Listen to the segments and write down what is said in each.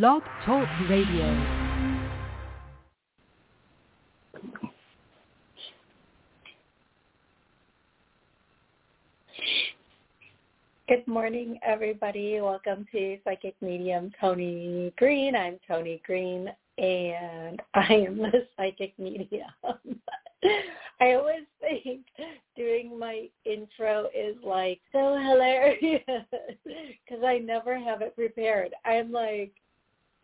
Blog Talk Radio. Good morning, everybody. Welcome to Psychic Medium Toni Greene. I'm Toni Greene, and I am the Psychic Medium. I always think doing my intro is like so hilarious because I never have it prepared. I'm like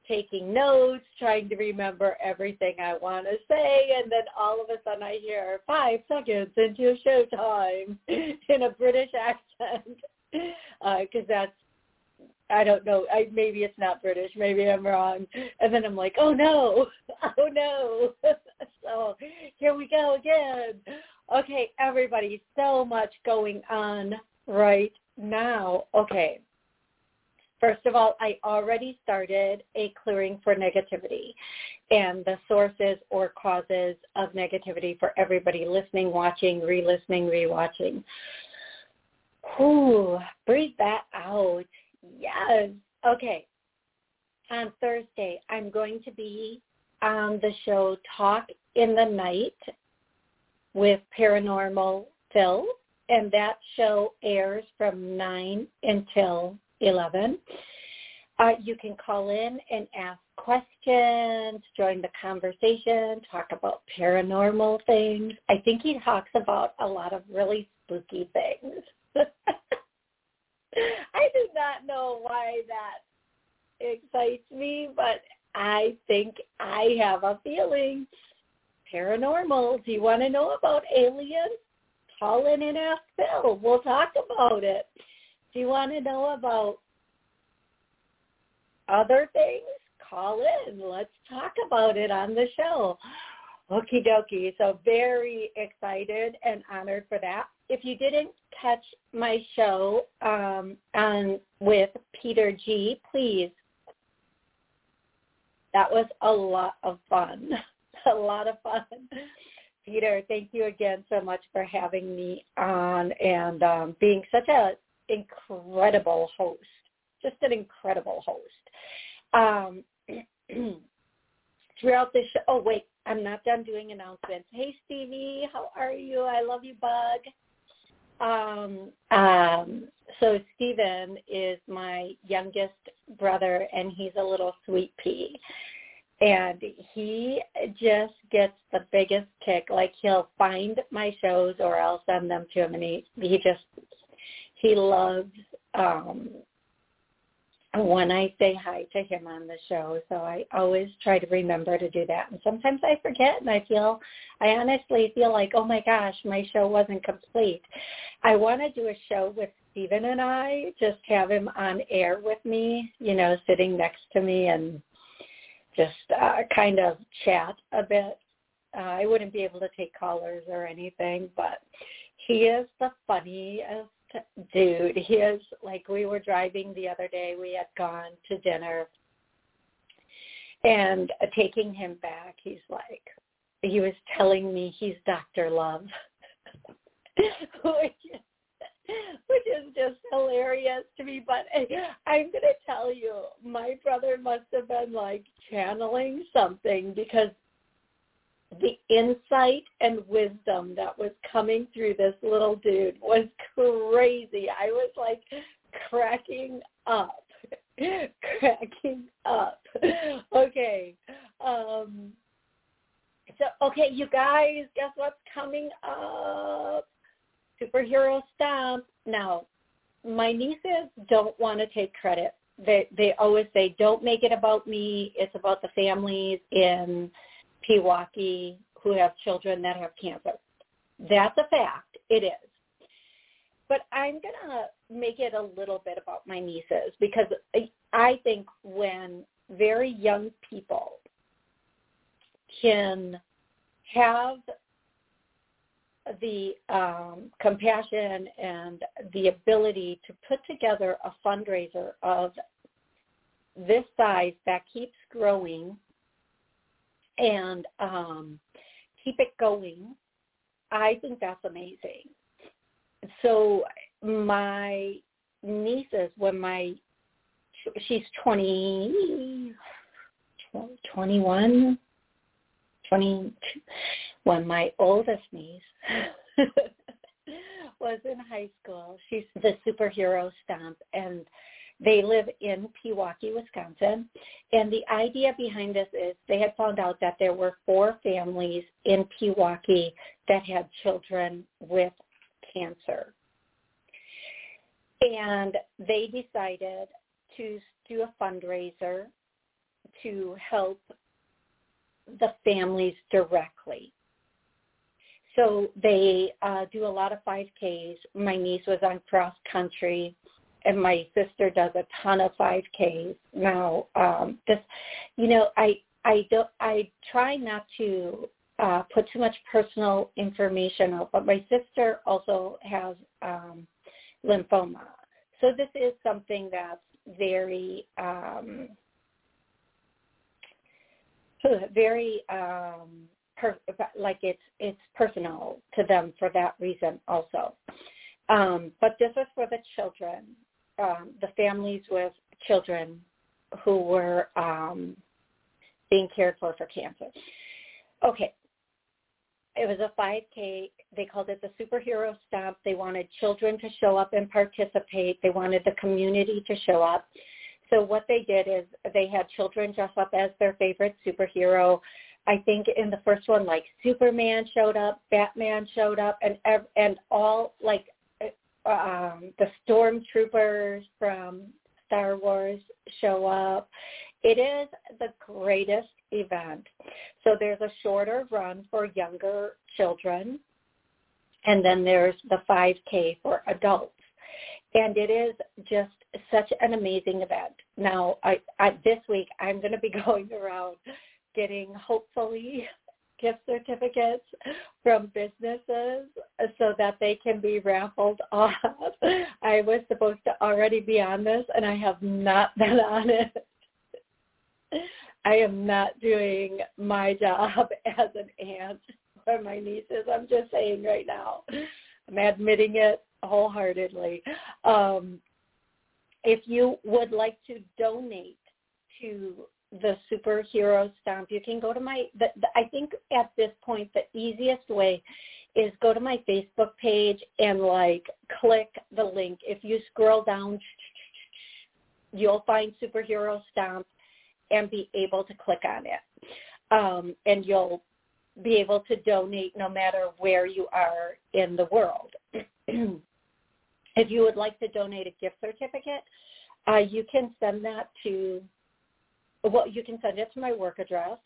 taking notes, trying to remember everything I want to say, and then all of a sudden I hear five seconds into showtime in a British accent because uh, that's I don't know. I maybe it's not British. Maybe I'm wrong. And then I'm like, oh no, oh no. so here we go again. Okay, everybody, so much going on right now. Okay. First of all, I already started a clearing for negativity and the sources or causes of negativity for everybody listening, watching, re-listening, re-watching. Ooh, breathe that out. Yes. Okay. On Thursday, I'm going to be on the show Talk in the Night with Paranormal Phil, and that show airs from 9 until 11. Uh, you can call in and ask questions, join the conversation, talk about paranormal things. I think he talks about a lot of really spooky things. I do not know why that excites me, but I think I have a feeling paranormal. Do you want to know about aliens? Call in and ask Phil. We'll talk about it. Do you want to know about other things? Call in. Let's talk about it on the show. Okie dokie. So very excited and honored for that. If you didn't catch my show um, on with Peter G, please. That was a lot of fun. a lot of fun. Peter, thank you again so much for having me on and um, being such an incredible host. Just an incredible host. Um, throughout the show, oh wait, I'm not done doing announcements. Hey Stevie, how are you? I love you, Bug. Um, um, so Stephen is my youngest brother, and he's a little sweet pea. And he just gets the biggest kick. Like he'll find my shows or I'll send them to him, and he he just he loves um when I say hi to him on the show. So I always try to remember to do that. And sometimes I forget and I feel, I honestly feel like, oh my gosh, my show wasn't complete. I want to do a show with Stephen and I, just have him on air with me, you know, sitting next to me and just uh, kind of chat a bit. Uh, I wouldn't be able to take callers or anything, but he is the funniest dude. He is like we were driving the other day. We had gone to dinner, and uh, taking him back, he's like, he was telling me he's Doctor Love, which, which is just hilarious to me. But I'm gonna tell you, my brother must have been like channeling something because the insight and wisdom that was coming through this little dude was crazy. I was like cracking up. cracking up. Okay. Um so okay, you guys, guess what's coming up? Superhero stamp. Now, my nieces don't want to take credit. They they always say, Don't make it about me, it's about the families in Pewaukee who have children that have cancer. That's a fact. It is. But I'm going to make it a little bit about my nieces because I think when very young people can have the um, compassion and the ability to put together a fundraiser of this size that keeps growing and um, keep it going. I think that's amazing. So my nieces, when my she's 20, 21, 20, when my oldest niece was in high school. She's the superhero stomp and they live in Pewaukee, Wisconsin. And the idea behind this is they had found out that there were four families in Pewaukee that had children with cancer. And they decided to do a fundraiser to help the families directly. So they uh, do a lot of 5Ks. My niece was on cross country, and my sister does a ton of 5Ks now. Um, this, you know, I I don't I try not to uh, put too much personal information out, but my sister also has um, lymphoma. So this is something that's very um, very um, per, like it's it's personal to them for that reason also. Um, but this is for the children, um, the families with children who were um, being cared for for cancer. Okay, it was a 5K. They called it the superhero stomp. They wanted children to show up and participate. They wanted the community to show up. So what they did is they had children dress up as their favorite superhero. I think in the first one, like Superman showed up, Batman showed up, and and all like um, the stormtroopers from Star Wars show up. It is the greatest event. So there's a shorter run for younger children, and then there's the 5K for adults. And it is just such an amazing event. Now, I, I this week I'm going to be going around getting hopefully gift certificates from businesses so that they can be raffled off. I was supposed to already be on this and I have not been on it. I am not doing my job as an aunt for my nieces. I'm just saying right now. I'm admitting it wholeheartedly. Um, if you would like to donate to the superhero stomp, you can go to my, the, the, I think at this point the easiest way is go to my Facebook page and like click the link. If you scroll down, you'll find superhero stomp and be able to click on it. Um, and you'll be able to donate no matter where you are in the world. if you would like to donate a gift certificate, uh, you can send that to, well, you can send it to my work address,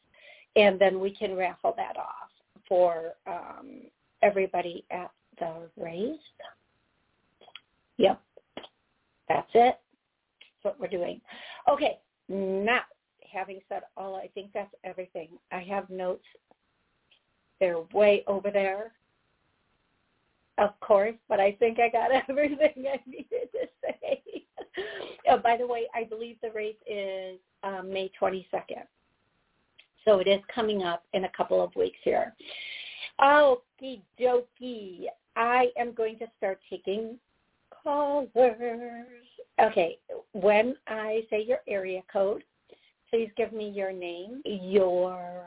and then we can raffle that off for um, everybody at the race. Yep, that's it. That's what we're doing. Okay, now having said all, I think that's everything. I have notes. They're way over there, of course, but I think I got everything I needed to say. oh, by the way, I believe the race is um, May 22nd. So it is coming up in a couple of weeks here. Okie dokie. I am going to start taking callers. Okay, when I say your area code, please give me your name, your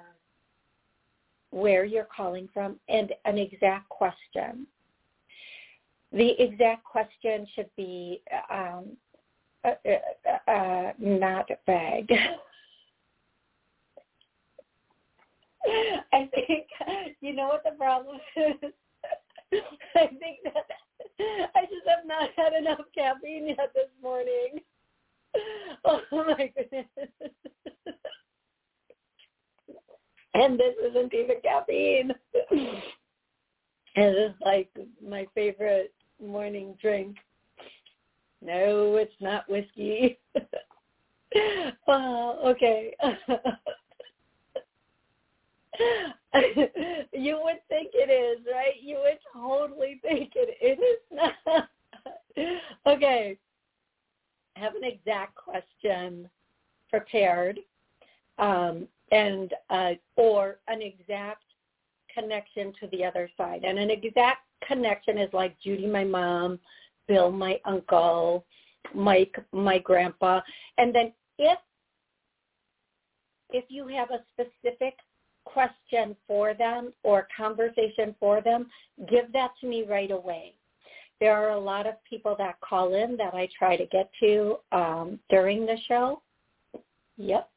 where you're calling from, and an exact question. The exact question should be um, uh, uh, uh, not vague. I think you know what the problem is. I think that I just have not had enough caffeine yet this morning. Oh my goodness. And this isn't even caffeine. And it's like my favorite morning drink. No, it's not whiskey. well, okay. you would think it is, right? You would totally think it. It is not. okay I have an exact question prepared um, and uh, or an exact connection to the other side. And an exact connection is like Judy, my mom, Bill, my uncle, Mike, my grandpa. And then if if you have a specific question for them or conversation for them, give that to me right away. There are a lot of people that call in that I try to get to um, during the show. Yep.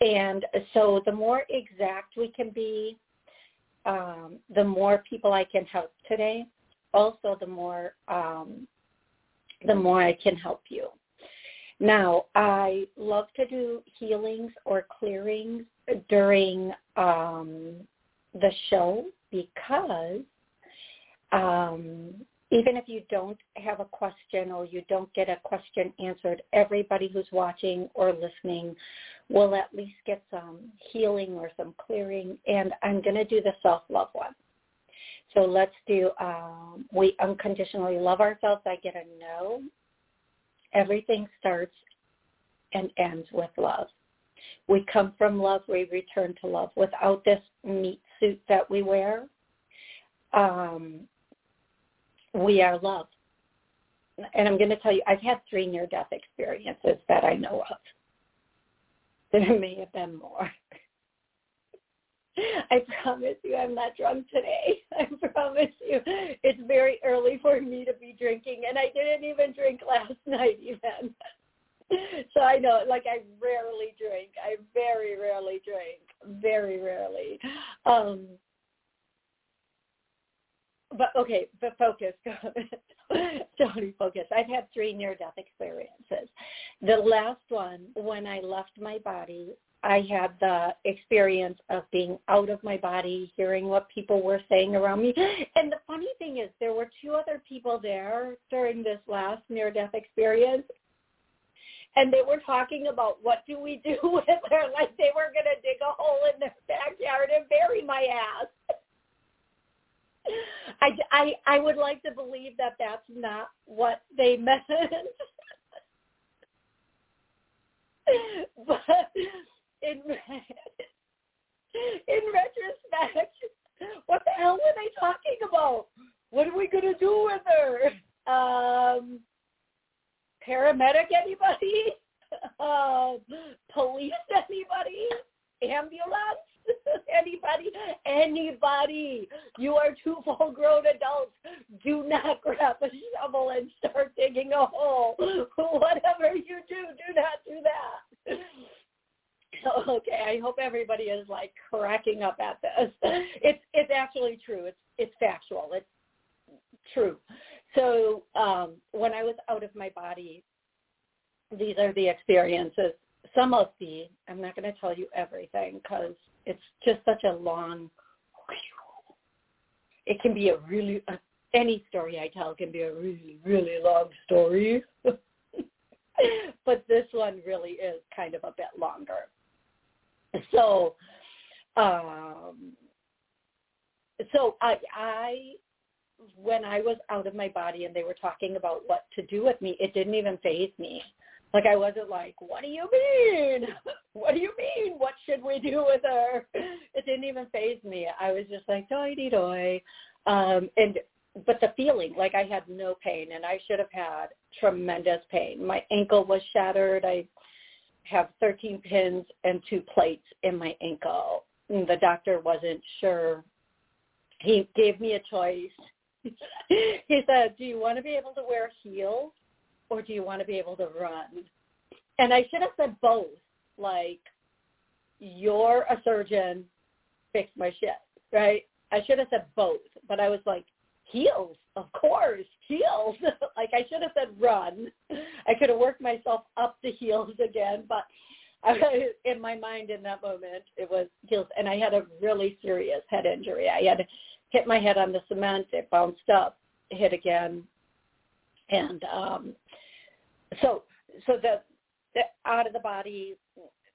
And so the more exact we can be, um, the more people I can help today. Also, the more um, the more I can help you. Now, I love to do healings or clearings during um, the show because um, even if you don't have a question or you don't get a question answered, everybody who's watching or listening will at least get some healing or some clearing. And I'm going to do the self-love one. So let's do, um, we unconditionally love ourselves. I get a no. Everything starts and ends with love. We come from love, we return to love. Without this meat suit that we wear, um, we are love. And I'm going to tell you, I've had three near-death experiences that I know of. There may have been more. I promise you I'm not drunk today. I promise you. It's very early for me to be drinking and I didn't even drink last night even. So I know like I rarely drink. I very rarely drink. Very rarely. Um but okay, but focus. Toni, focus. I've had three near-death experiences. The last one, when I left my body, I had the experience of being out of my body, hearing what people were saying around me. And the funny thing is there were two other people there during this last near-death experience. And they were talking about what do we do with her, like they were going to dig a hole in their backyard and bury my ass. I, I, I would like to believe that that's not what they meant. but in in retrospect, what the hell were they talking about? What are we gonna do with her? Um, paramedic anybody? Uh, police anybody? Ambulance? anybody? Anybody? You are two full-grown adults. Do not grab a shovel and start digging a hole. Whatever you do, do not do that. okay, I hope everybody is like cracking up at this. It's it's actually true. It's it's factual. It's true. So um, when I was out of my body, these are the experiences. Some of the I'm not going to tell you everything because it's just such a long. It can be a really uh, any story I tell can be a really really long story. but this one really is kind of a bit longer. So, um, so I, I, when I was out of my body and they were talking about what to do with me, it didn't even phase me. Like I wasn't like, what do you mean? What do you mean? What should we do with her? It didn't even phase me. I was just like, doy dee doy. Um, and but the feeling, like I had no pain, and I should have had tremendous pain. My ankle was shattered. I have 13 pins and two plates in my ankle. And the doctor wasn't sure. He gave me a choice. he said, do you want to be able to wear heels or do you want to be able to run? And I should have said both. Like, you're a surgeon, fix my shit, right? I should have said both, but I was like, heels, of course, heels. like I should have said run. I could have worked myself up the heels again, but I, in my mind in that moment it was heels, and I had a really serious head injury. I had hit my head on the cement, it bounced up, hit again, and um, so so the, the out of the body,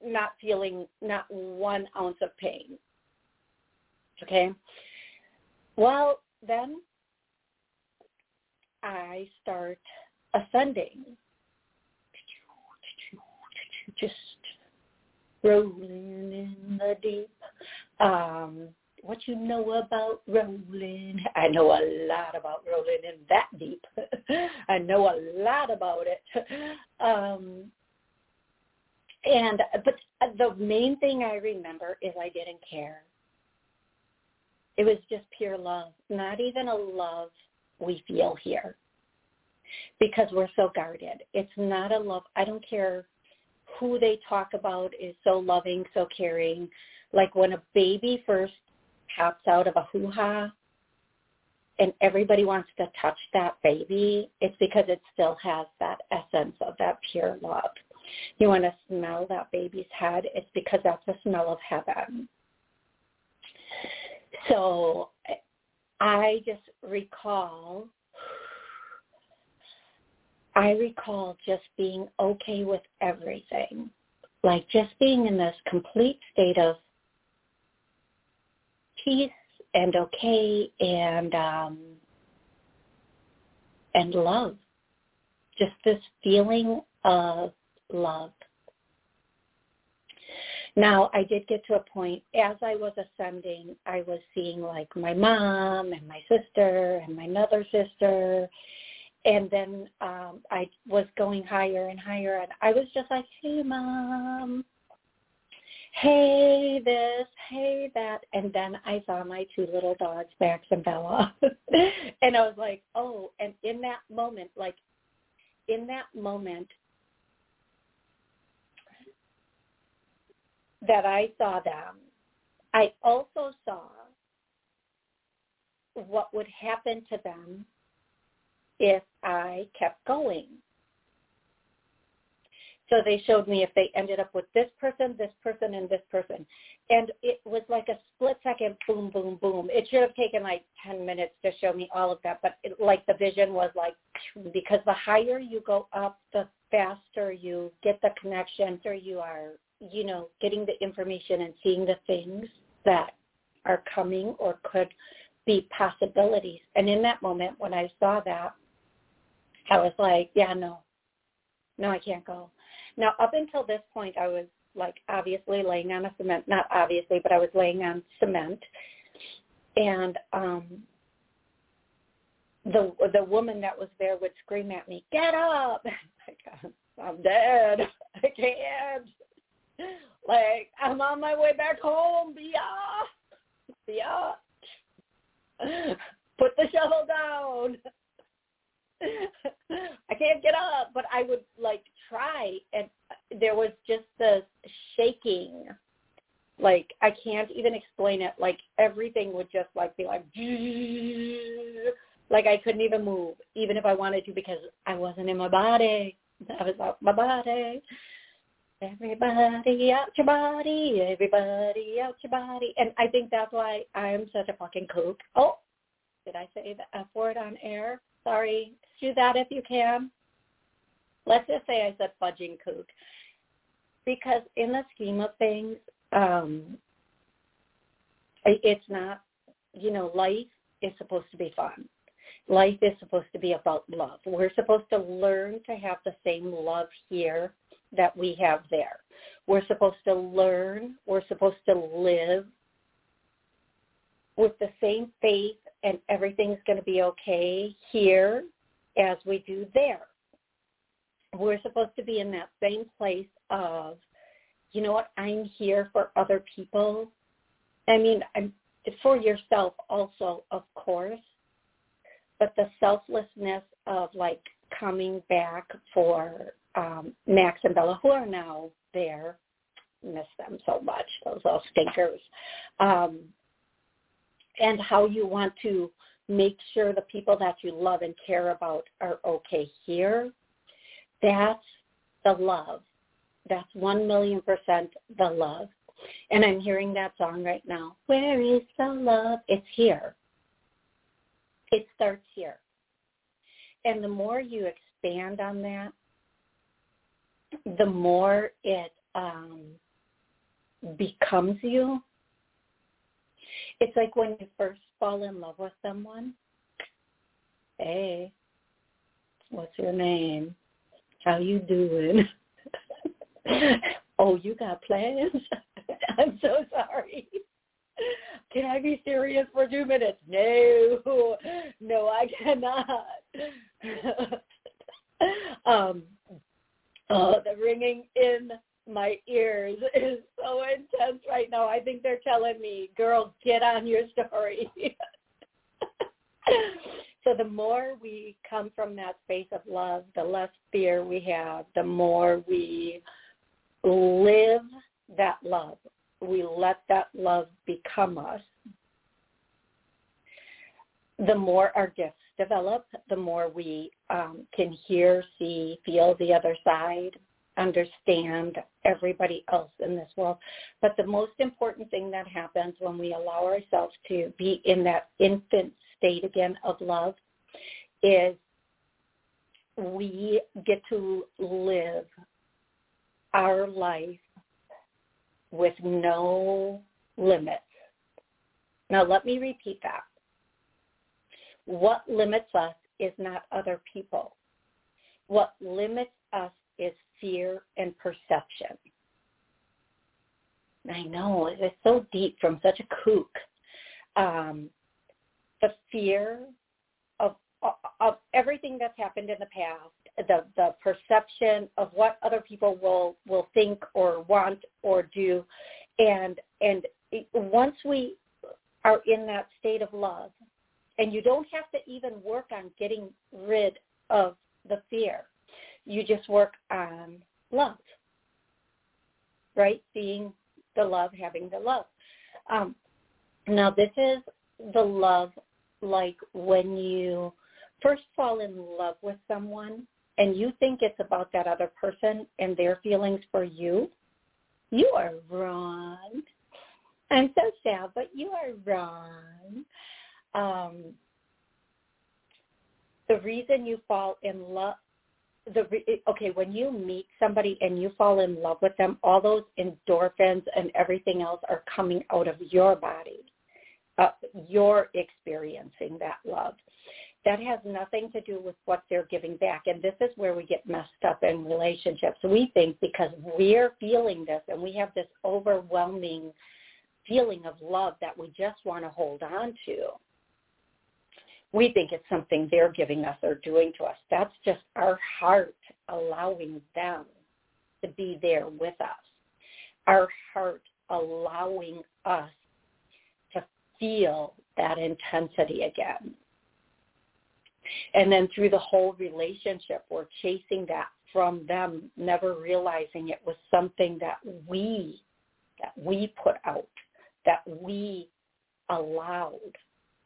not feeling not one ounce of pain. Okay. Well, then I start ascending, just rolling in the deep. Um, what you know about rolling? I know a lot about rolling in that deep. I know a lot about it. Um, and but the main thing I remember is I didn't care. It was just pure love, not even a love we feel here because we're so guarded. It's not a love. I don't care who they talk about is so loving, so caring. Like when a baby first pops out of a hoo-ha and everybody wants to touch that baby, it's because it still has that essence of that pure love. You want to smell that baby's head, it's because that's the smell of heaven. So I just recall I recall just being okay with everything, like just being in this complete state of peace and okay and um, and love, just this feeling of love. Now, I did get to a point as I was ascending, I was seeing like my mom and my sister and my other sister. And then um I was going higher and higher and I was just like, Hey mom. Hey this, hey that. And then I saw my two little dogs, Max and Bella. and I was like, Oh and in that moment, like in that moment that I saw them, I also saw what would happen to them if I kept going. So they showed me if they ended up with this person, this person, and this person. And it was like a split second, boom, boom, boom. It should have taken like 10 minutes to show me all of that. But it, like the vision was like, because the higher you go up, the faster you get the connection or you are, you know, getting the information and seeing the things that are coming or could be possibilities. And in that moment when I saw that, I was like, yeah, no, no, I can't go. Now, up until this point, I was like obviously laying on a cement, not obviously, but I was laying on cement, and um, the the woman that was there would scream at me, "Get up!" I'm dead. I can't. Like I'm on my way back home. Yeah, yeah. Put the shovel down. I can't get up, but I would like try and there was just this shaking. Like I can't even explain it. Like everything would just like be like like I couldn't even move even if I wanted to because I wasn't in my body. I was out my body. Everybody out your body, everybody out your body. And I think that's why I'm such a fucking kook. Oh, did I say the F word on air? Sorry. Do that if you can. Let's just say I said fudging kook. Because in the scheme of things, um, it's not, you know, life is supposed to be fun. Life is supposed to be about love. We're supposed to learn to have the same love here that we have there. We're supposed to learn. We're supposed to live with the same faith and everything's going to be okay here as we do there. We're supposed to be in that same place of, you know what, I'm here for other people. I mean, I'm for yourself also, of course, but the selflessness of like coming back for um, Max and Bella, who are now there, miss them so much, those little stinkers. Um, and how you want to make sure the people that you love and care about are okay here. That's the love. That's one million percent the love. And I'm hearing that song right now. Where is the love? It's here. It starts here. And the more you expand on that, the more it um, becomes you it's like when you first fall in love with someone. Hey, what's your name? How you doing? oh, you got plans? I'm so sorry. Can I be serious for two minutes? No, no, I cannot. um, uh, the ringing in my ears is so intense right now. I think they're telling me, girl, get on your story. so the more we come from that space of love, the less fear we have, the more we live that love. We let that love become us. The more our gifts develop, the more we um, can hear, see, feel the other side, understand everybody else in this world. But the most important thing that happens when we allow ourselves to be in that infant state again of love is we get to live our life with no limits. Now let me repeat that. What limits us is not other people. What limits us is fear and perception. I know, it's so deep from such a kook. Um, the fear of, of everything that's happened in the past, the, the perception of what other people will, will think or want or do. And, and once we are in that state of love, and you don't have to even work on getting rid of the fear. You just work on love, right? Seeing the love, having the love. Um, now, this is the love like when you first fall in love with someone and you think it's about that other person and their feelings for you, you are wrong. I'm so sad, but you are wrong. Um, the reason you fall in love the re- okay when you meet somebody and you fall in love with them all those endorphins and everything else are coming out of your body uh, you're experiencing that love. That has nothing to do with what they're giving back and this is where we get messed up in relationships we think because we're feeling this and we have this overwhelming feeling of love that we just want to hold on to we think it's something they're giving us or doing to us. That's just our heart allowing them to be there with us. Our heart allowing us to feel that intensity again. And then through the whole relationship, we're chasing that from them, never realizing it was something that we, that we put out, that we allowed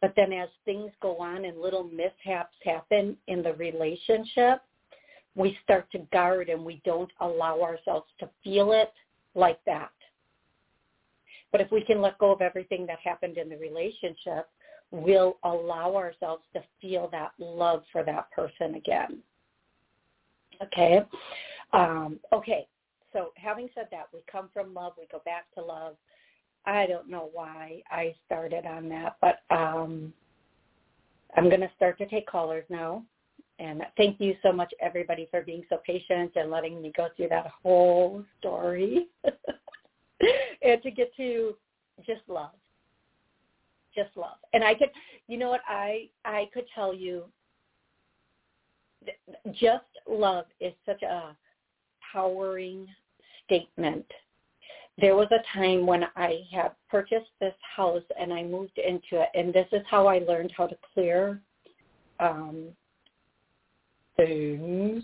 but then as things go on and little mishaps happen in the relationship, we start to guard and we don't allow ourselves to feel it like that. But if we can let go of everything that happened in the relationship, we'll allow ourselves to feel that love for that person again. Okay. Um, okay. So having said that, we come from love, we go back to love. I don't know why I started on that, but um, I'm going to start to take callers now. And thank you so much, everybody, for being so patient and letting me go through that whole story and to get to just love, just love. And I could, you know what, I I could tell you, just love is such a powering statement there was a time when I had purchased this house and I moved into it, and this is how I learned how to clear um, things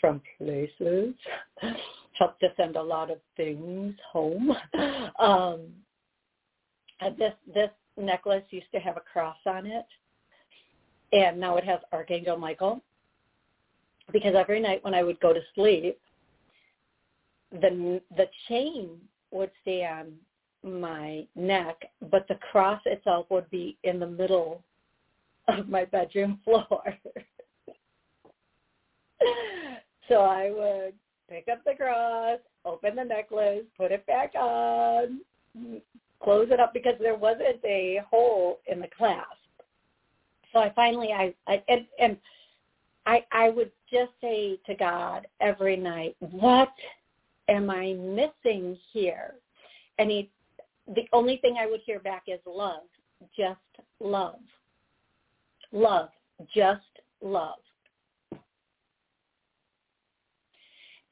from places. Helped to send a lot of things home. Um, this this necklace used to have a cross on it, and now it has Archangel Michael. Because every night when I would go to sleep, the the chain would stay on my neck, but the cross itself would be in the middle of my bedroom floor. so I would pick up the cross, open the necklace, put it back on, close it up because there wasn't a hole in the clasp. So I finally I, I and and I I would just say to God every night, what am I missing here? And he, the only thing I would hear back is love, just love. Love, just love.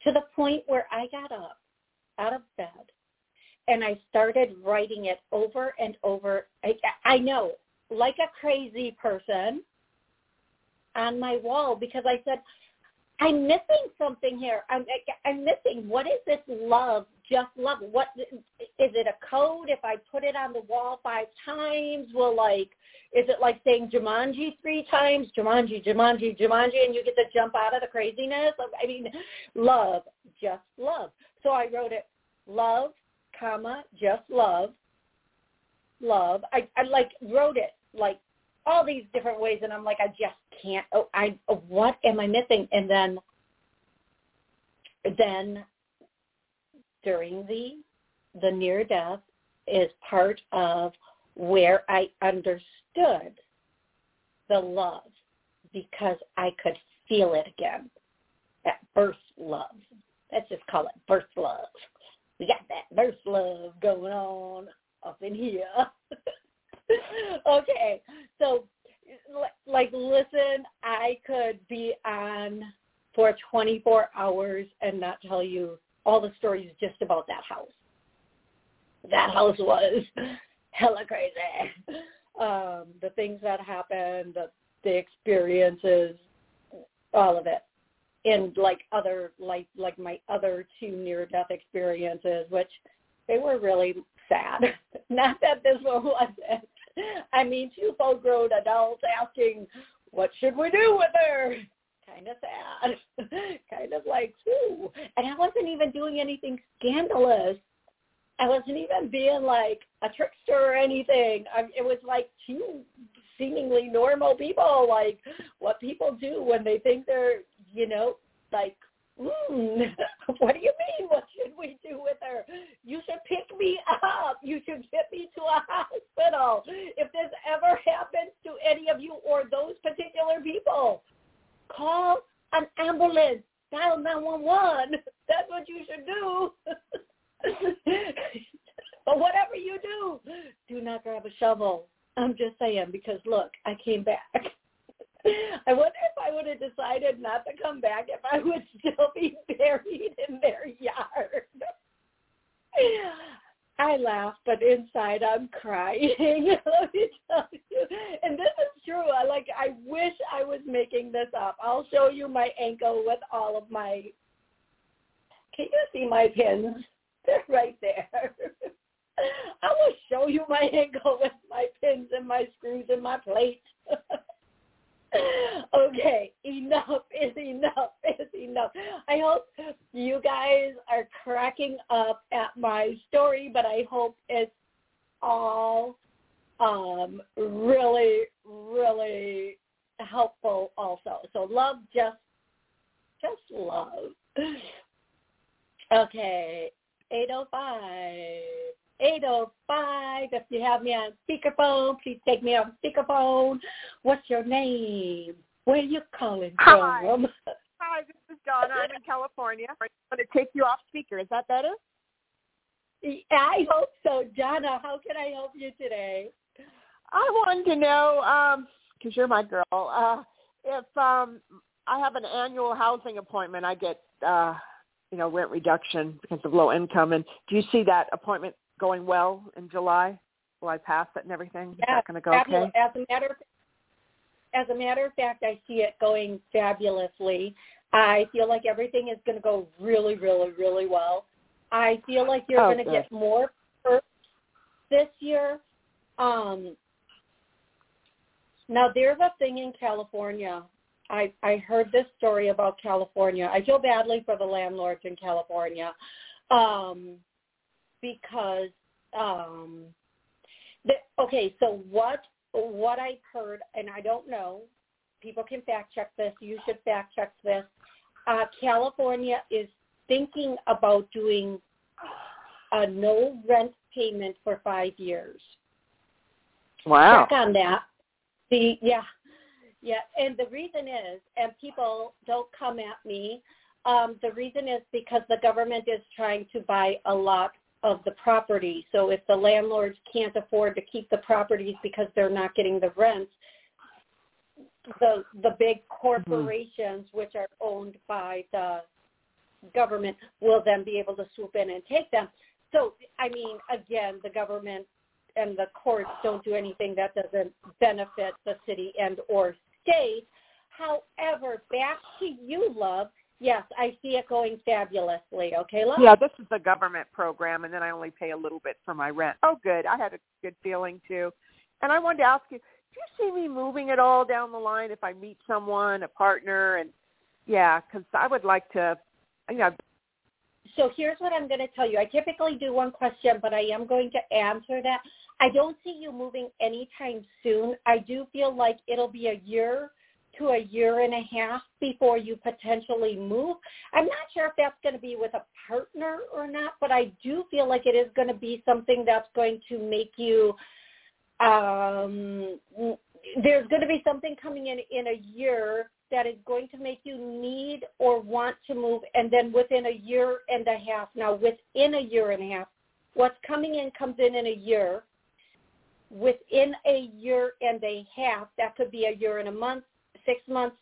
To the point where I got up out of bed and I started writing it over and over. I, I know, like a crazy person on my wall because I said, I'm missing something here. I'm I'm missing. What is this love? Just love. What is it? A code? If I put it on the wall five times, will like? Is it like saying Jumanji three times? Jumanji, Jumanji, Jumanji, and you get to jump out of the craziness? I mean, love, just love. So I wrote it, love, comma, just love, love. I I like wrote it like all these different ways, and I'm like, I just can't. Oh, I what am I missing? And then, then during the the near death is part of where I understood the love because I could feel it again. That birth love. Let's just call it birth love. We got that birth love going on up in here. okay, so like listen, I could be on for 24 hours and not tell you all the stories just about that house. That house was hella crazy. Um, the things that happened, the, the experiences, all of it. And like other like like my other two near death experiences, which they were really sad. Not that this one wasn't. I mean, two full grown adults asking, what should we do with her? Kind of sad. kind of like, ooh. And I wasn't even doing anything scandalous. I wasn't even being like a trickster or anything. I, it was like two seemingly normal people, like what people do when they think they're, you know, like mm, what do you mean? What should we do with her? You should pick me up. You should get me to a hospital. If this ever happens to any of you or those particular people, call an ambulance. Dial 911. That's what you should do. but whatever you do, do not grab a shovel. I'm just saying because look, I came back. I wonder if I would have decided not to come back if I would still be buried in their yard. I laugh, but inside I'm crying. Let me tell you. And this is true. I like I wish I was making this up. I'll show you my ankle with all of my Can you see my pins? They're right there. I will show you my ankle with my pins and my screws and my plates. Okay, enough is enough is enough. I hope you guys are cracking up at my story, but I hope it's all um, really, really helpful also. So love just just love. Okay, 805. 805. If you have me on speakerphone, please take me on speakerphone. What's your name? Where are you calling Hi. from? Hi, this is Donna. I'm in California. I'm going to take you off speaker. Is that better? I hope so. Donna, how can I help you today? I wanted to know, because um, you're my girl, uh, if um, I have an annual housing appointment, I get, uh, you know, rent reduction because of low income. And do you see that appointment going well in July? Will I pass it and everything? Is that going to go okay? As a matter of, as a matter of fact, I see it going fabulously. I feel like everything is going to go really, really, really well. I feel like you're oh, going to get more perks this year. Um, now, there's a thing in California. I, I heard this story about California. I feel badly for the landlords in California. Um, because um the, okay so what what i've heard and i don't know people can fact check this you should fact check this uh california is thinking about doing a no rent payment for five years. Wow. Check on that. See yeah yeah and the reason is and people don't come at me um, the reason is because the government is trying to buy a lot of the property. So if the landlords can't afford to keep the properties because they're not getting the rents, the the big corporations mm-hmm. which are owned by the government will then be able to swoop in and take them. So, I mean, again, the government and the courts don't do anything that doesn't benefit the city and or state. However, back to you, love. Yes, I see it going fabulously. Okay, love. Yeah, this is a government program, and then I only pay a little bit for my rent. Oh, good. I had a good feeling too. And I wanted to ask you, do you see me moving at all down the line if I meet someone, a partner, and yeah, because I would like to, you know. So here's what I'm going to tell you. I typically do one question, but I am going to answer that. I don't see you moving anytime soon. I do feel like it'll be a year to a year and a half before you potentially move. I'm not sure if that's going to be with a partner or not, but I do feel like it is going to be something that's going to make you um there's going to be something coming in in a year that is going to make you need or want to move and then within a year and a half now within a year and a half what's coming in comes in in a year within a year and a half, that could be a year and a month, six months,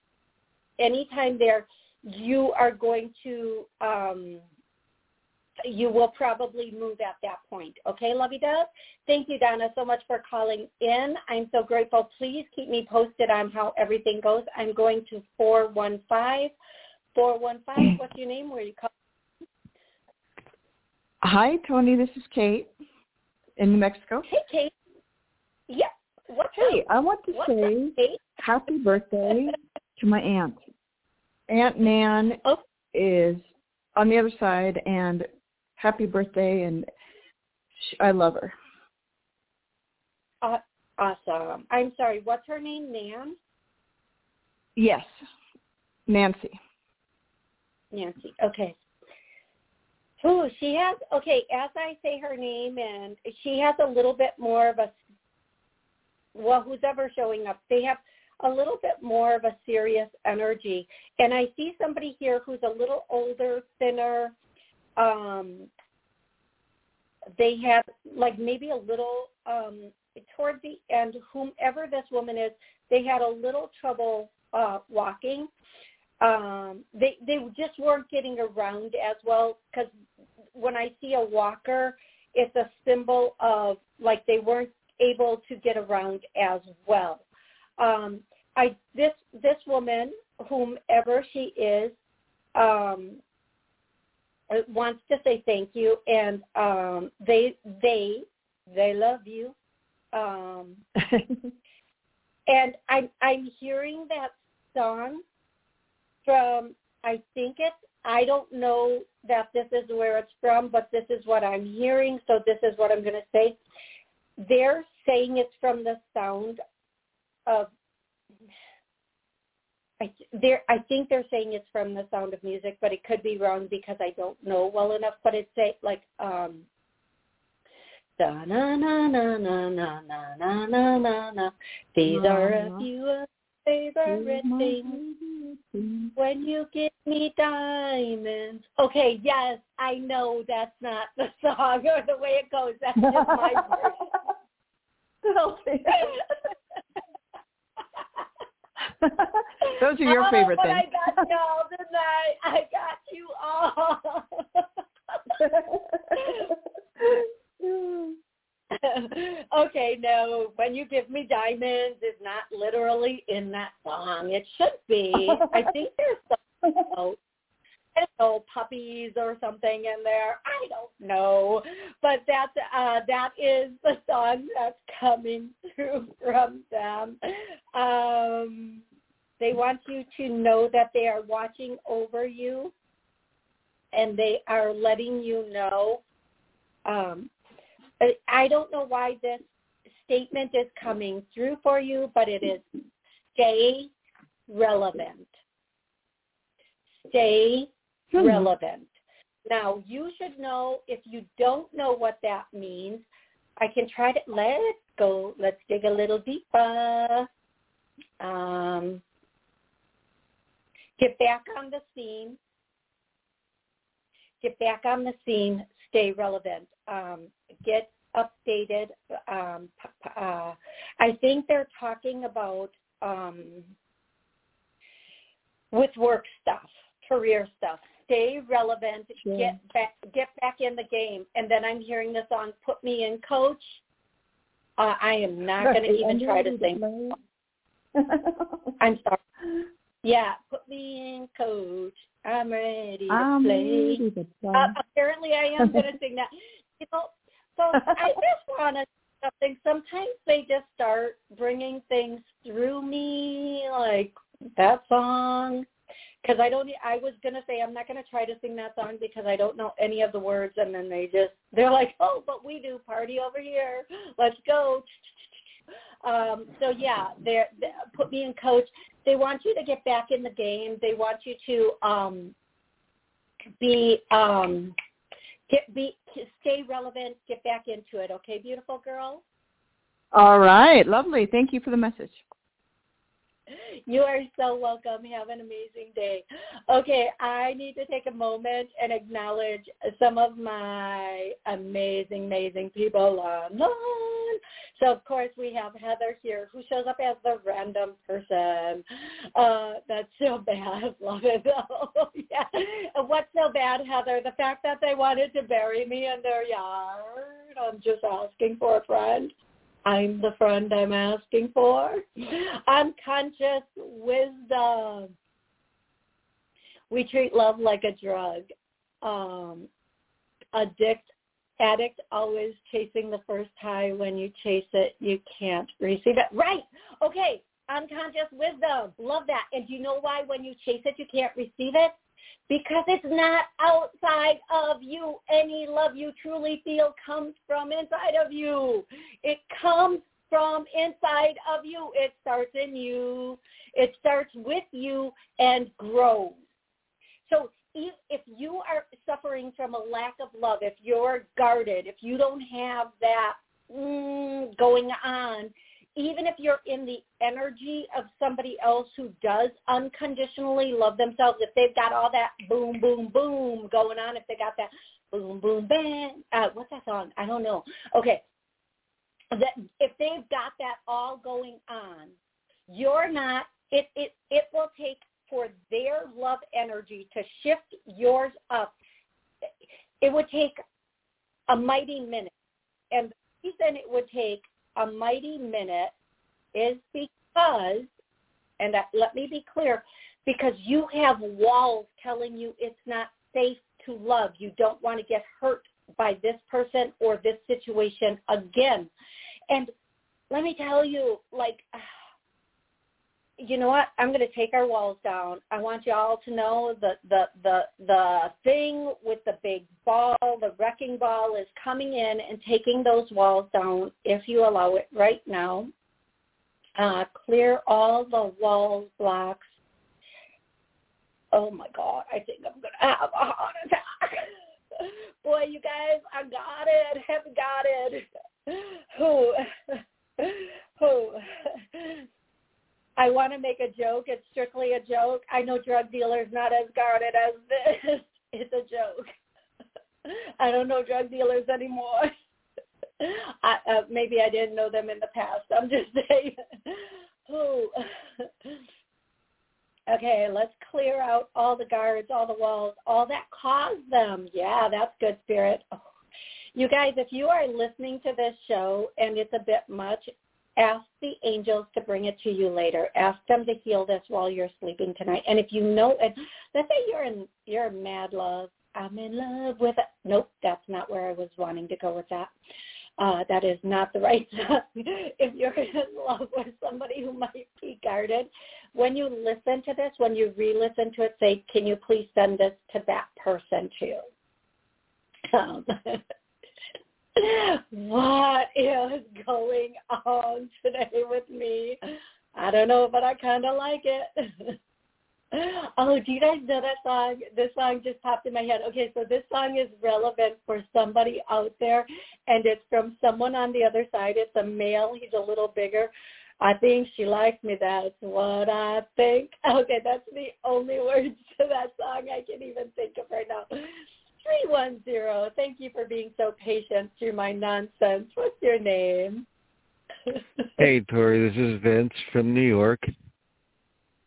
anytime there, you are going to, um, you will probably move at that point. Okay, Lovey Dove? Thank you, Donna, so much for calling in. I'm so grateful. Please keep me posted on how everything goes. I'm going to 415. 415, what's your name? Where are you calling? Hi, Toni. This is Kate in New Mexico. Hey, Kate. Yeah. What's hey. I want to What's say happy birthday to my aunt. Aunt Nan oh. is on the other side, and happy birthday, and she, I love her. Uh, awesome. I'm sorry. What's her name? Nan. Yes, Nancy. Nancy. Okay. Oh, she has okay. As I say her name, and she has a little bit more of a well, who's ever showing up, they have a little bit more of a serious energy. And I see somebody here who's a little older, thinner. Um, they have like maybe a little um, toward the end. Whomever this woman is, they had a little trouble uh, walking. Um, they they just weren't getting around as well because when I see a walker, it's a symbol of like they weren't able to get around as well. Um, I this this woman, whomever she is, um, wants to say thank you, and um, they they they love you. Um, and I'm I'm hearing that song from I think it's I don't know that this is where it's from, but this is what I'm hearing, so this is what I'm going to say they're saying it's from the sound of I there I think they're saying it's from the sound of music, but it could be wrong because I don't know well enough. But it's say like um da na na na na na na na na na na. These are a few of favorite things when you give me diamonds. Okay, yes, I know that's not the song or the way it goes. That's just my version. Those are your oh, favorite things. I got y'all tonight. I got you all. okay, no, when you give me diamonds is not literally in that song. It should be. I think there's some don't know, puppies or something in there. I don't know. But that's uh that is the song that's coming through from them. Um they want you to know that they are watching over you and they are letting you know um I don't know why this statement is coming through for you, but it is stay relevant. Stay hmm. relevant. Now, you should know if you don't know what that means, I can try to, let's go, let's dig a little deeper. Um, get back on the scene. Get back on the scene. Stay relevant. Um, get updated. Um, uh, I think they're talking about um, with work stuff, career stuff stay relevant, Sure. get back get back in the game. And then I'm hearing the song "Put Me in, Coach." Uh, I am not going to even try to sing. I'm sorry. Yeah, put me in, Coach. I'm ready to I'm play. ready to play. Uh, apparently, I am going to sing that. You know, so I just want to something. Sometimes they just start bringing things through me, like that song. Because I don't, I was gonna say I'm not gonna try to sing that song because I don't know any of the words, and then they just they're like, oh, but we do party over here. Let's go. Um, so yeah, they put me in coach. They want you to get back in the game. They want you to um, be um, get be stay relevant. Get back into it. Okay, beautiful girl. All right, lovely. Thank you for the message. You are so welcome. Have an amazing day. Okay, I need to take a moment and acknowledge some of my amazing, amazing people online. So, of course, we have Heather here who shows up as the random person. Uh, that's so bad. Love it, though. yeah. What's so bad, Heather? The fact that they wanted to bury me in their yard. I'm just asking for a friend. I'm the friend I'm asking for. Unconscious wisdom. We treat love like a drug. Um, addict, addict always chasing the first high. When you chase it, you can't receive it. Right. Okay. Unconscious wisdom. Love that. And do you know why when you chase it, you can't receive it? Because it's not outside of you. Any love you truly feel comes from inside of you. It comes from inside of you. It starts in you. It starts with you and grows. So if you are suffering from a lack of love, if you're guarded, if you don't have that mm, going on, even if you're in the energy of somebody else who does unconditionally love themselves, if they've got all that boom, boom, boom going on, if they got that boom, boom, bang, uh, what's that song? I don't know. Okay. That if they've got that all going on, you're not, it, it, it will take for their love energy to shift yours up. It would take a mighty minute. And the reason it would take a mighty minute is because, and let me be clear, because you have walls telling you it's not safe to love. You don't want to get hurt by this person or this situation again. And let me tell you, like, you know what? I'm going to take our walls down. I want you all to know that the the the the thing with the big ball, the wrecking ball, is coming in and taking those walls down if you allow it right now. Uh, clear all the walls blocks. Oh my God! I think I'm going to have a heart attack. Boy, you guys, I got it. Have got it. Who? Who? I want to make a joke. It's strictly a joke. I know drug dealers not as guarded as this. It's a joke. I don't know drug dealers anymore. I, uh, maybe I didn't know them in the past. I'm just saying. Ooh. okay, let's clear out all the guards, all the walls, all that caused them. Yeah, that's good, Spirit. Oh. You guys, if you are listening to this show and it's a bit much, ask the angels to bring it to you later. Ask them to heal this while you're sleeping tonight. And if you know, and let's say you're in, you're in mad love. I'm in love with it. Nope, that's not where I was wanting to go with that. Uh, that is not the right song. if you're in love with somebody who might be guarded, when you listen to this, when you re-listen to it, say, can you please send this to that person too? Um, what is going on today with me? I don't know, but I kind of like it. oh, do you guys know that song? This song just popped in my head. Okay, so this song is relevant for somebody out there, and it's from someone on the other side. It's a male. He's a little bigger. I think she likes me. That's what I think. Okay, that's the only words to that song I can even think of right now. 310. Thank you for being so patient through my nonsense. What's your name? hey, Tori. This is Vince from New York.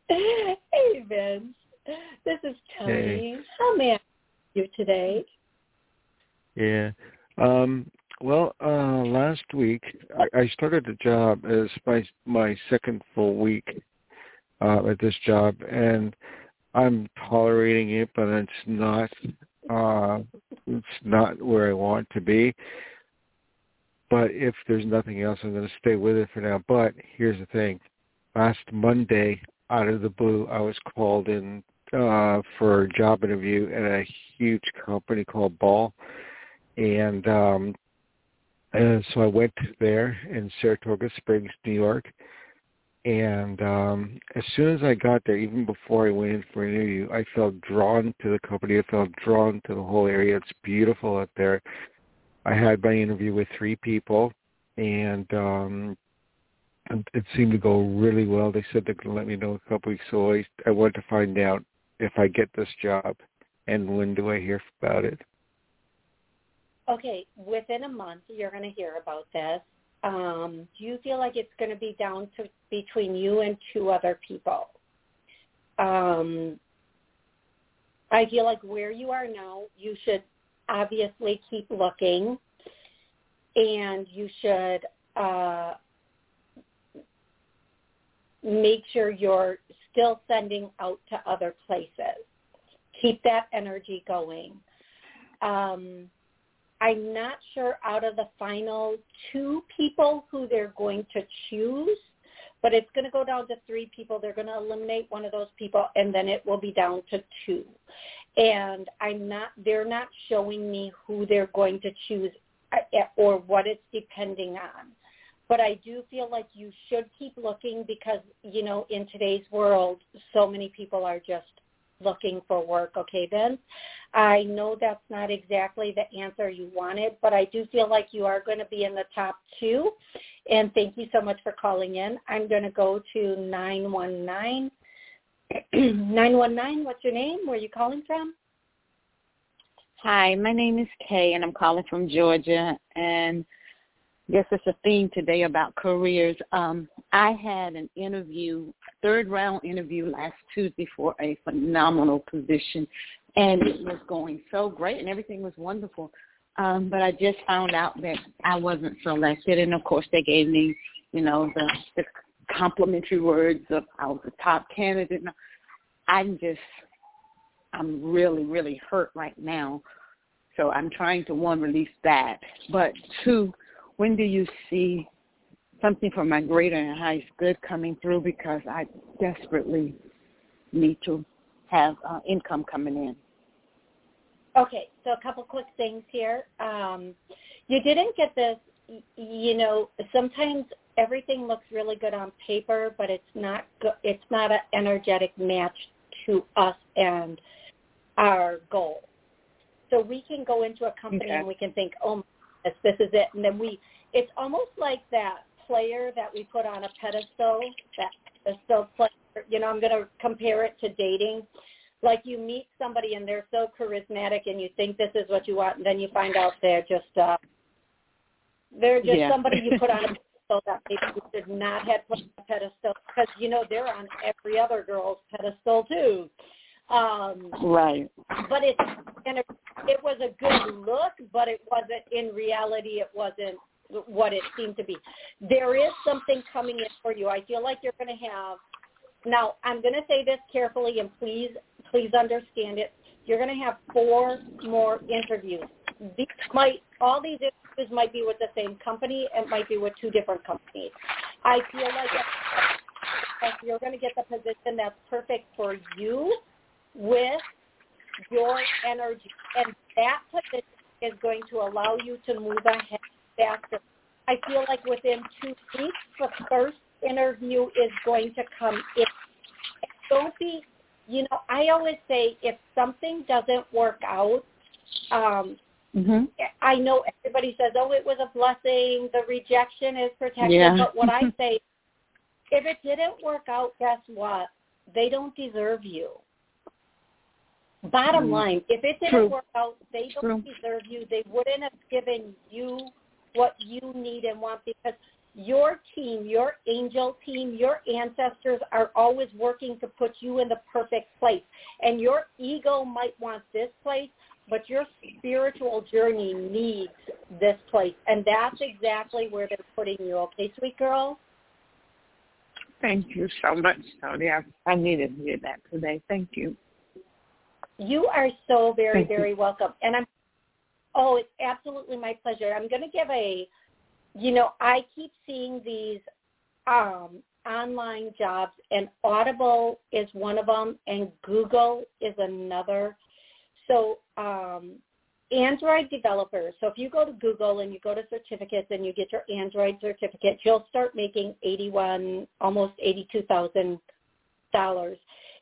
Hey, Vince. This is Toni. Hey. How may I help you today? Yeah. Um, well, uh, last week I, I started a job as my my second full week uh, at this job, and I'm tolerating it, but it's not uh, it's not where I want to be. But if there's nothing else, I'm going to stay with it for now. But here's the thing: last Monday, out of the blue, I was called in uh, for a job interview at a huge company called Ball, and um, and so I went there in Saratoga Springs, New York. And um, as soon as I got there, even before I went in for an interview, I felt drawn to the company. I felt drawn to the whole area. It's beautiful out there. I had my interview with three people, and um, it seemed to go really well. They said they're going to let me know in a couple weeks, so I, I wanted to find out if I get this job, and when do I hear about it? Okay, within a month, you're going to hear about this. Um, do you feel like it's going to be down to between you and two other people? Um, I feel like where you are now, you should obviously keep looking, and you should uh, make sure you're still sending out to other places. Keep that energy going. Um, I'm not sure out of the final two people who they're going to choose, but it's going to go down to three people. They're going to eliminate one of those people, and then it will be down to two. And I'm not. They're not showing me who they're going to choose uh, or what it's depending on. But I do feel like you should keep looking because you know in today's world, so many people are just looking for work. Okay, Ben. I know that's not exactly the answer you wanted, but I do feel like you are going to be in the top two. And thank you so much for calling in. I'm going to go to 919. 919, what's your name? Where are you calling from? Hi, my name is Kay, and I'm calling from Georgia. And guess it's a theme today about careers. Um, I had an interview, third round interview last Tuesday for a phenomenal position and it was going so great and everything was wonderful. Um, but I just found out that I wasn't selected, and of course they gave me, you know, the, the complimentary words of I was the top candidate. I'm just, I'm really, really hurt right now. So I'm trying to one release that, but two, when do you see something for my greater and highest good coming through? Because I desperately need to have uh, income coming in. Okay, so a couple quick things here. Um, you didn't get this, you know, sometimes everything looks really good on paper, but it's not go- it's not an energetic match to us and our goal. So we can go into a company Okay. and we can think, oh, this, this is it, and then we, it's almost like that player that we put on a pedestal, that pedestal player. You know, I'm going to compare it to dating like you meet somebody and they're so charismatic and you think this is what you want and then you find out they're just uh they're just Yeah. somebody you put on a pedestal that maybe you should not have put on a pedestal because you know they're on every other girl's pedestal too. Um Right. but it's and it, it was a good look, but it wasn't in reality it wasn't what it seemed to be. There is something coming in for you. I feel like you're going to have now I'm going to say this carefully and please please understand it. You're going to have four more interviews. These might all these interviews might be with the same company. It might be with two different companies. I feel like if you're going to get the position that's perfect for you with your energy, and that position is going to allow you to move ahead faster. I feel like within two weeks, the first interview is going to come in. Don't be, you know, I always say if something doesn't work out, um, Mhm. I know everybody says, "Oh, it was a blessing. The rejection is protected." Yeah. But what I say, if it didn't work out, guess what? They don't deserve you. Bottom Mm. line, if it didn't True. work out, they don't True. deserve you. They wouldn't have given you what you need and want because your team, your angel team, your ancestors are always working to put you in the perfect place. And your ego might want this place, but your spiritual journey needs this place. And that's exactly where they're putting you. Okay, sweet girl? Thank you so much, Toni. I, I needed to hear that today. Thank you. You are so very, Thank very you. welcome. And I'm, oh, it's absolutely my pleasure. I'm going to give a, you know, I keep seeing these um, online jobs, and Audible is one of them, and Google is another. So um, Android developers. So if you go to Google and you go to certificates and you get your Android certificate, you'll start making eighty-one, almost eighty-two thousand dollars,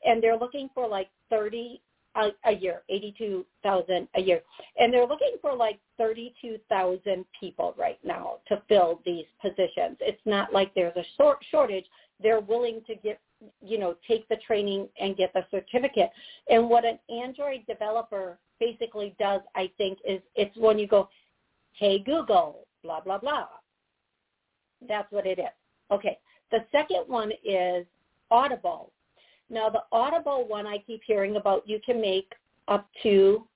and they're looking for like thirty a, a year, eighty-two thousand a year, and they're looking for like thirty-two thousand people right now to fill these positions. It's not like there's a short shortage. They're willing to get you know take the training and get the certificate. And what an Android developer basically does, I think, is it's when you go, hey Google, blah, blah, blah. That's what it is. Okay. The second one is Audible. Now the Audible one I keep hearing about, you can make up to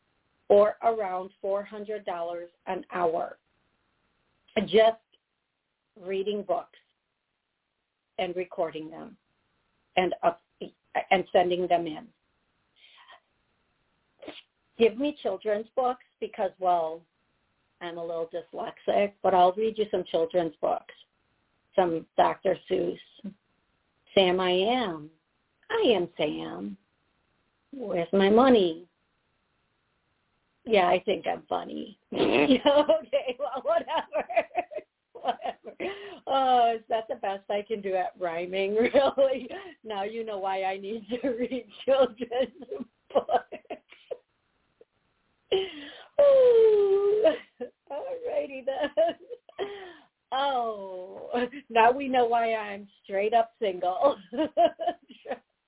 or around $400 an hour just reading books and recording them and up and sending them in give me children's books because, well, I'm a little dyslexic, but I'll read you some children's books. Some Dr. Seuss. Sam I am. I am Sam. Where's my money? Yeah, I think I'm funny. okay, well, whatever. whatever. Oh, is that the best I can do at rhyming, really? Now you know why I need to read children's books. All righty then. Oh, now we know why I'm straight up single.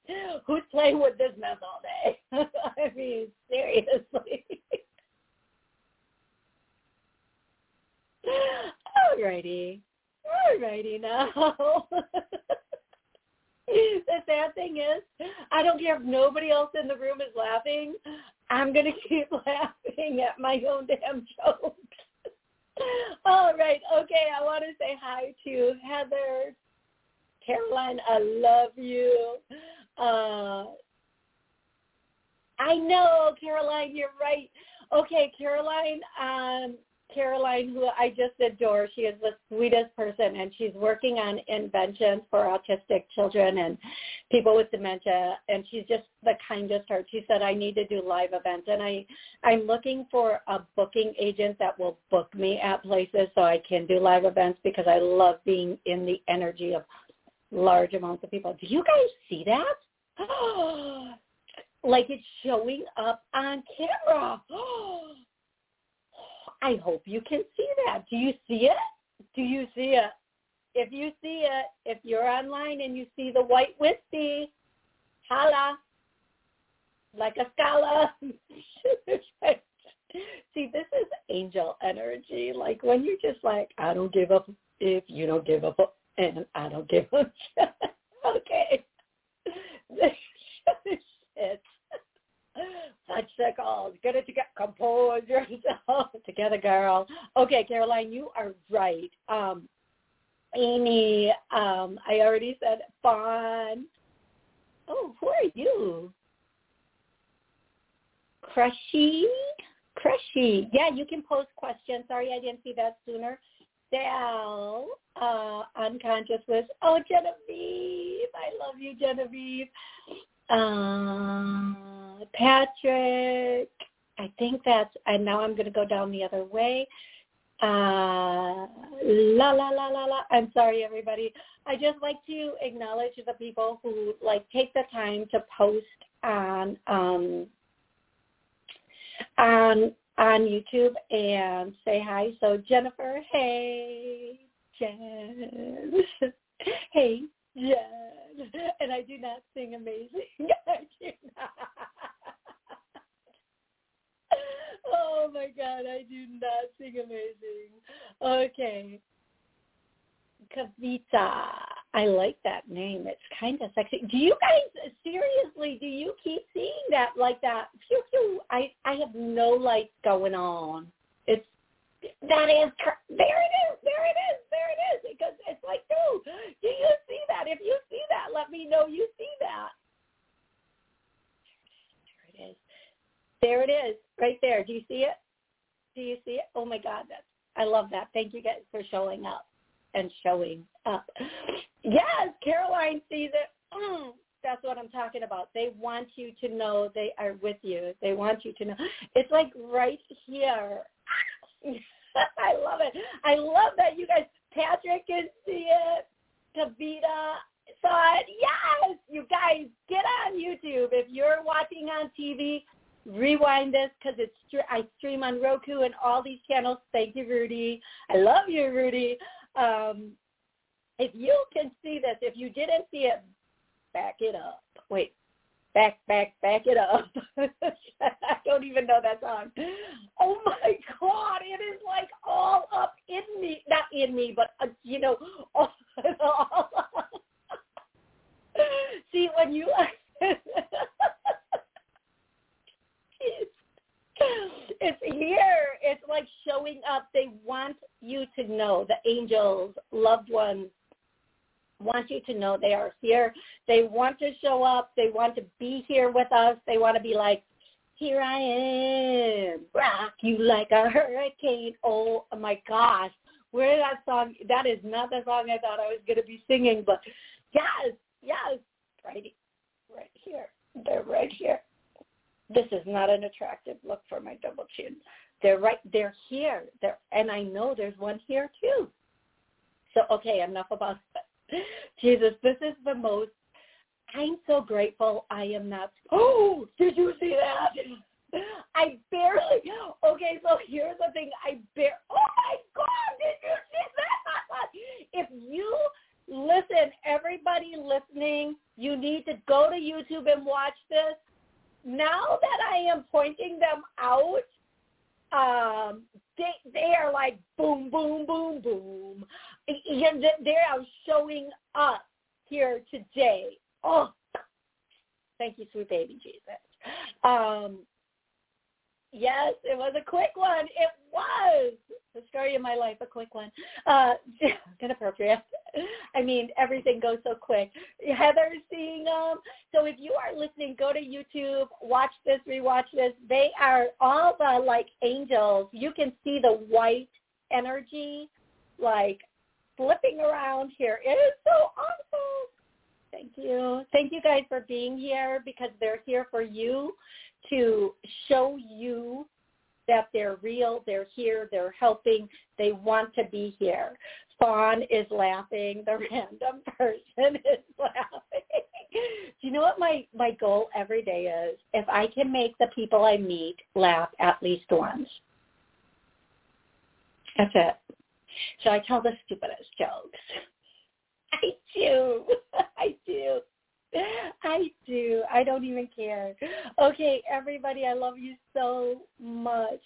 Who's playing with this mess all day? I mean, seriously. Alrighty. Alrighty now. the sad thing is, I don't care if nobody else in the room is laughing. I'm going to keep laughing at my own damn jokes. All right. Okay. I want to say hi to Heather. Caroline, I love you. Uh, I know, Caroline, you're right. Okay, Caroline, um, Caroline, who I just adore. She is the sweetest person, and she's working on inventions for autistic children and people with dementia. And she's just the kindest heart. She said, "I need to do live events, and I, I'm looking for a booking agent that will book me at places so I can do live events because I love being in the energy of large amounts of people. Do you guys see that? like it's showing up on camera. I hope you can see that. Do you see it? Do you see it? If you see it, if you're online and you see the white wispy, holla, like a scala. see, this is angel energy. Like when you're just like, I don't give up if you don't give up, and I don't give up. okay. This shit. Such calls. Get it together. Compose yourself together, girl. Okay, Caroline, you are right. Um, Amy, um, I already said Fawn. Oh, who are you? Crushy? Crushy. Yeah, you can post questions. Sorry I didn't see that sooner. Dal, uh, unconscious oh, Genevieve. I love you, Genevieve. Uh, Patrick, I think that's, and now I'm going to go down the other way. Uh, la la la la la. I'm sorry, everybody. I just like to acknowledge the people who like take the time to post on um, on on YouTube and say hi. So Jennifer, hey, Jen, hey, Jen, and I do not sing amazing. I do not. oh my God, I do not sing amazing. Okay. Kavita. I like that name. It's kind of sexy. Do you guys seriously? Do you keep seeing that like that? I I have no lights going on. It's that is there. It is. There it is. There it is. Because it's like, dude, do you see that? If you see that, let me know you see that. There it is. There it is. Right there. Do you see it? Do you see it? Oh my God, that's I love that. Thank you guys for showing up and showing up. Yes, Caroline sees it. Mm, that's what I'm talking about. They want you to know they are with you. They want you to know. It's like right here. I love it. I love that you guys, Patrick can see it. Kavita saw it. Yes, you guys, get on YouTube. If you're watching on TV, rewind this because it's I stream on Roku and all these channels. Thank you, Rudy. I love you, Rudy. Um, if you can see this, if you didn't see it, back it up. Wait, back, back, back it up. I don't even know that song. Oh my God, it is like all up in me, not in me, but uh, you know, all, all See, when you it's here. It's like showing up. They want you to know, the angels, loved ones, want you to know they are here. They want to show up. They want to be here with us. They want to be like, here I am, rock you like a hurricane. Oh my gosh, where that song? That is not the song I thought I was going to be singing, but yes, yes, right, right here. They're right here this is not an attractive look for my double chin. They're right, they're here. They're, and I know there's one here too. So, okay, enough about that. Jesus, this is the most, I'm so grateful I am not, oh, did you see that? I barely, okay, so here's the thing. I bear, oh my God, did you see that? If you listen, everybody listening, you need to go to YouTube and watch this now that I am pointing them out, um, they they are like boom, boom, boom, boom. And They are showing up here today. Oh, thank you, sweet baby Jesus. Um, yes, it was a quick one. It was the story of my life, a quick one. Uh, inappropriate. I mean, everything goes so quick. Heather's seeing them. So if you are listening, go to YouTube, watch this, rewatch this. They are all the like angels. You can see the white energy like flipping around here. It is so awesome. Thank you. Thank you guys for being here because they're here for you to show you that they're real, they're here, they're helping, they want to be here. Fawn is laughing, the random person is laughing. Do you know what my, my goal every day is? If I can make the people I meet laugh at least once. That's it. So I tell the stupidest jokes. I do. I do. I do. I don't even care. Okay, everybody, I love you so much.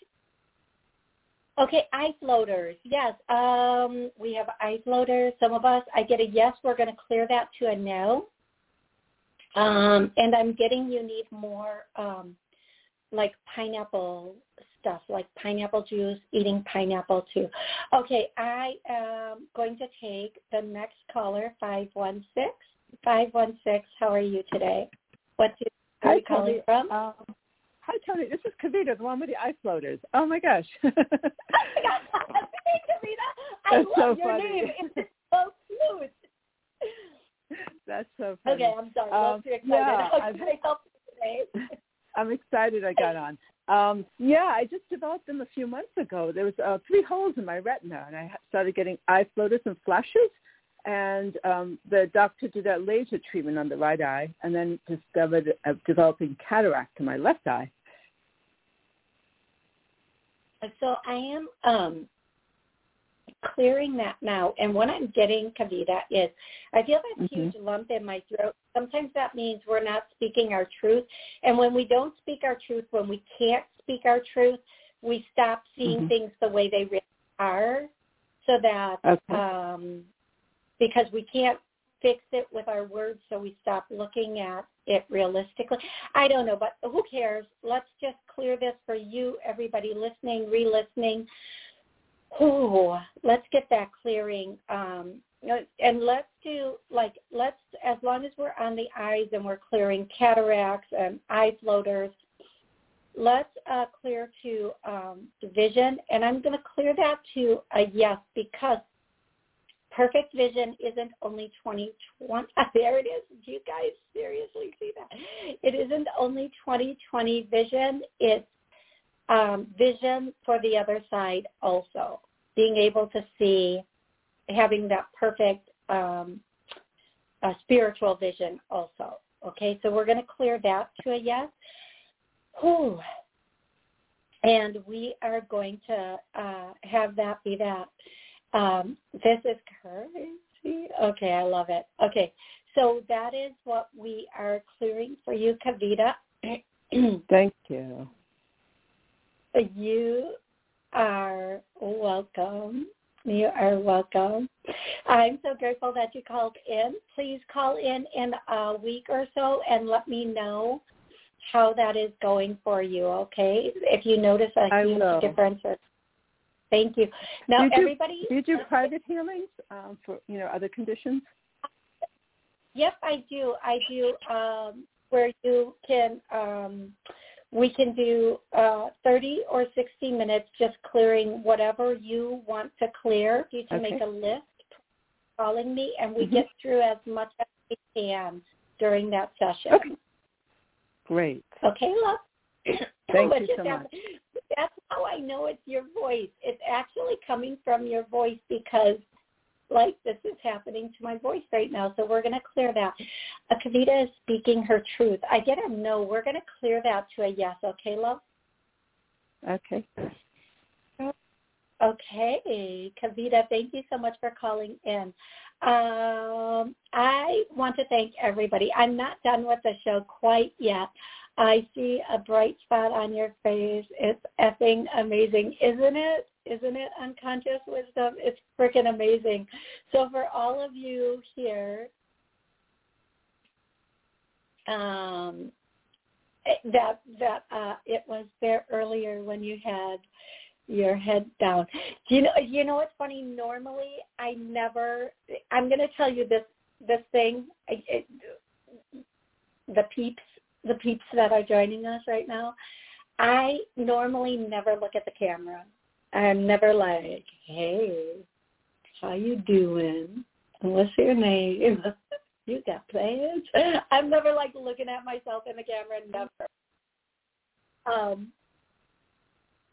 Okay, eye floaters. Yes, um, we have eye floaters. Some of us, I get a yes. We're going to clear that to a no. Um, and I'm getting you need more um, like pineapple stuff, like pineapple juice, eating pineapple too. Okay, I am going to take the next caller, 516. 516. How are you today? What do hi, you calling from? Um, hi, Toni. This is Kavita, the one with the eye floaters. Oh, my gosh. oh, my God. hey, Kavita. I That's love so your funny. name. It's so cute. That's so funny. Okay, I'm sorry. Um, be excited. yeah, How I'm- can I help you today? I'm excited I got on. Um, yeah, I just developed them a few months ago. There was uh, three holes in my retina, and I started getting eye floaters and flashes. And um, the doctor did a laser treatment on the right eye, and then discovered uh, developing cataract in my left eye. So I am um, clearing that now. And what I'm getting, Kavita, is I feel that Mhm. huge lump in my throat. Sometimes that means we're not speaking our truth. And when we don't speak our truth, when we can't speak our truth, we stop seeing Mhm. things the way they really are so that Okay. um, because we can't fix it with our words, so we stop looking at it realistically. I don't know, but who cares? Let's just clear this for you, everybody listening, re-listening. Oh, let's get that clearing. Um, and let's do like let's as long as we're on the eyes and we're clearing cataracts and eye floaters let's uh, clear to um, vision and i'm going to clear that to a yes because perfect vision isn't only 2020 there it is do you guys seriously see that it isn't only 2020 vision it's um, vision for the other side also being able to see having that perfect um, uh, spiritual vision also. Okay, so we're going to clear that to a yes. Whew. And we are going to uh, have that be that. Um, this is crazy. Okay, I love it. Okay, so that is what we are clearing for you, Kavita. Thank you. You are welcome. You are welcome. I'm so grateful that you called in. Please call in in a week or so and let me know how that is going for you, okay? If you notice a I huge will. difference. Thank you. Now, do you everybody... Do you do private healings um, for, you know, other conditions? Yes, I do. I do um, where you can... Um, we can do uh, 30 or 60 minutes just clearing whatever you want to clear. You can Okay. make a list calling me, and we Mhm. get through as much as we can during that session. Okay. Great. Okay, love? Thank you so much. That's how I know it's your voice. It's actually coming from your voice because like this is happening to my voice right now. So we're going to clear that. Uh, Kavita is speaking her truth. I get a no. We're going to clear that to a yes. Okay, love? Okay. Okay, Kavita, thank you so much for calling in. Um, I want to thank everybody. I'm not done with the show quite yet. I see a bright spot on your face. It's effing amazing, isn't it? Isn't it unconscious wisdom? It's freaking amazing. So for all of you here, um, that that uh, it was there earlier when you had your head down. Do you know? You know what's funny? Normally, I never. I'm going to tell you this this thing. I, it, the peeps, the peeps that are joining us right now. I normally never look at the camera. I'm never like, "Hey, how you doing? What's your name? you got plans?" I'm never like looking at myself in the camera. Never. Um.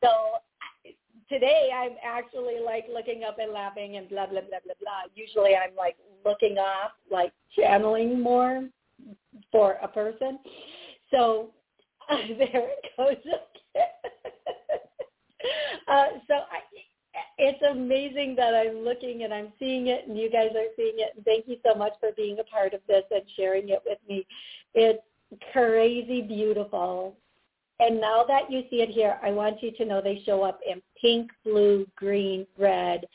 So today I'm actually like looking up and laughing and blah blah blah blah blah. Usually I'm like looking off, like channeling more for a person. So there it goes uh, so I, it's amazing that I'm looking and I'm seeing it, and you guys are seeing it. And thank you so much for being a part of this and sharing it with me. It's crazy beautiful. And now that you see it here, I want you to know they show up in pink, blue, green, red,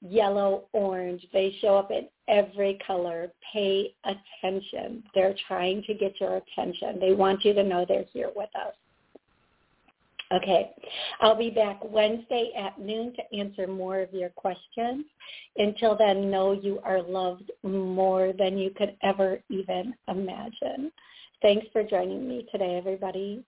yellow, orange. They show up in every color. Pay attention. They're trying to get your attention. They want you to know they're here with us. Okay. I'll be back Wednesday at noon to answer more of your questions. Until then, know you are loved more than you could ever even imagine. Thanks for joining me today, everybody.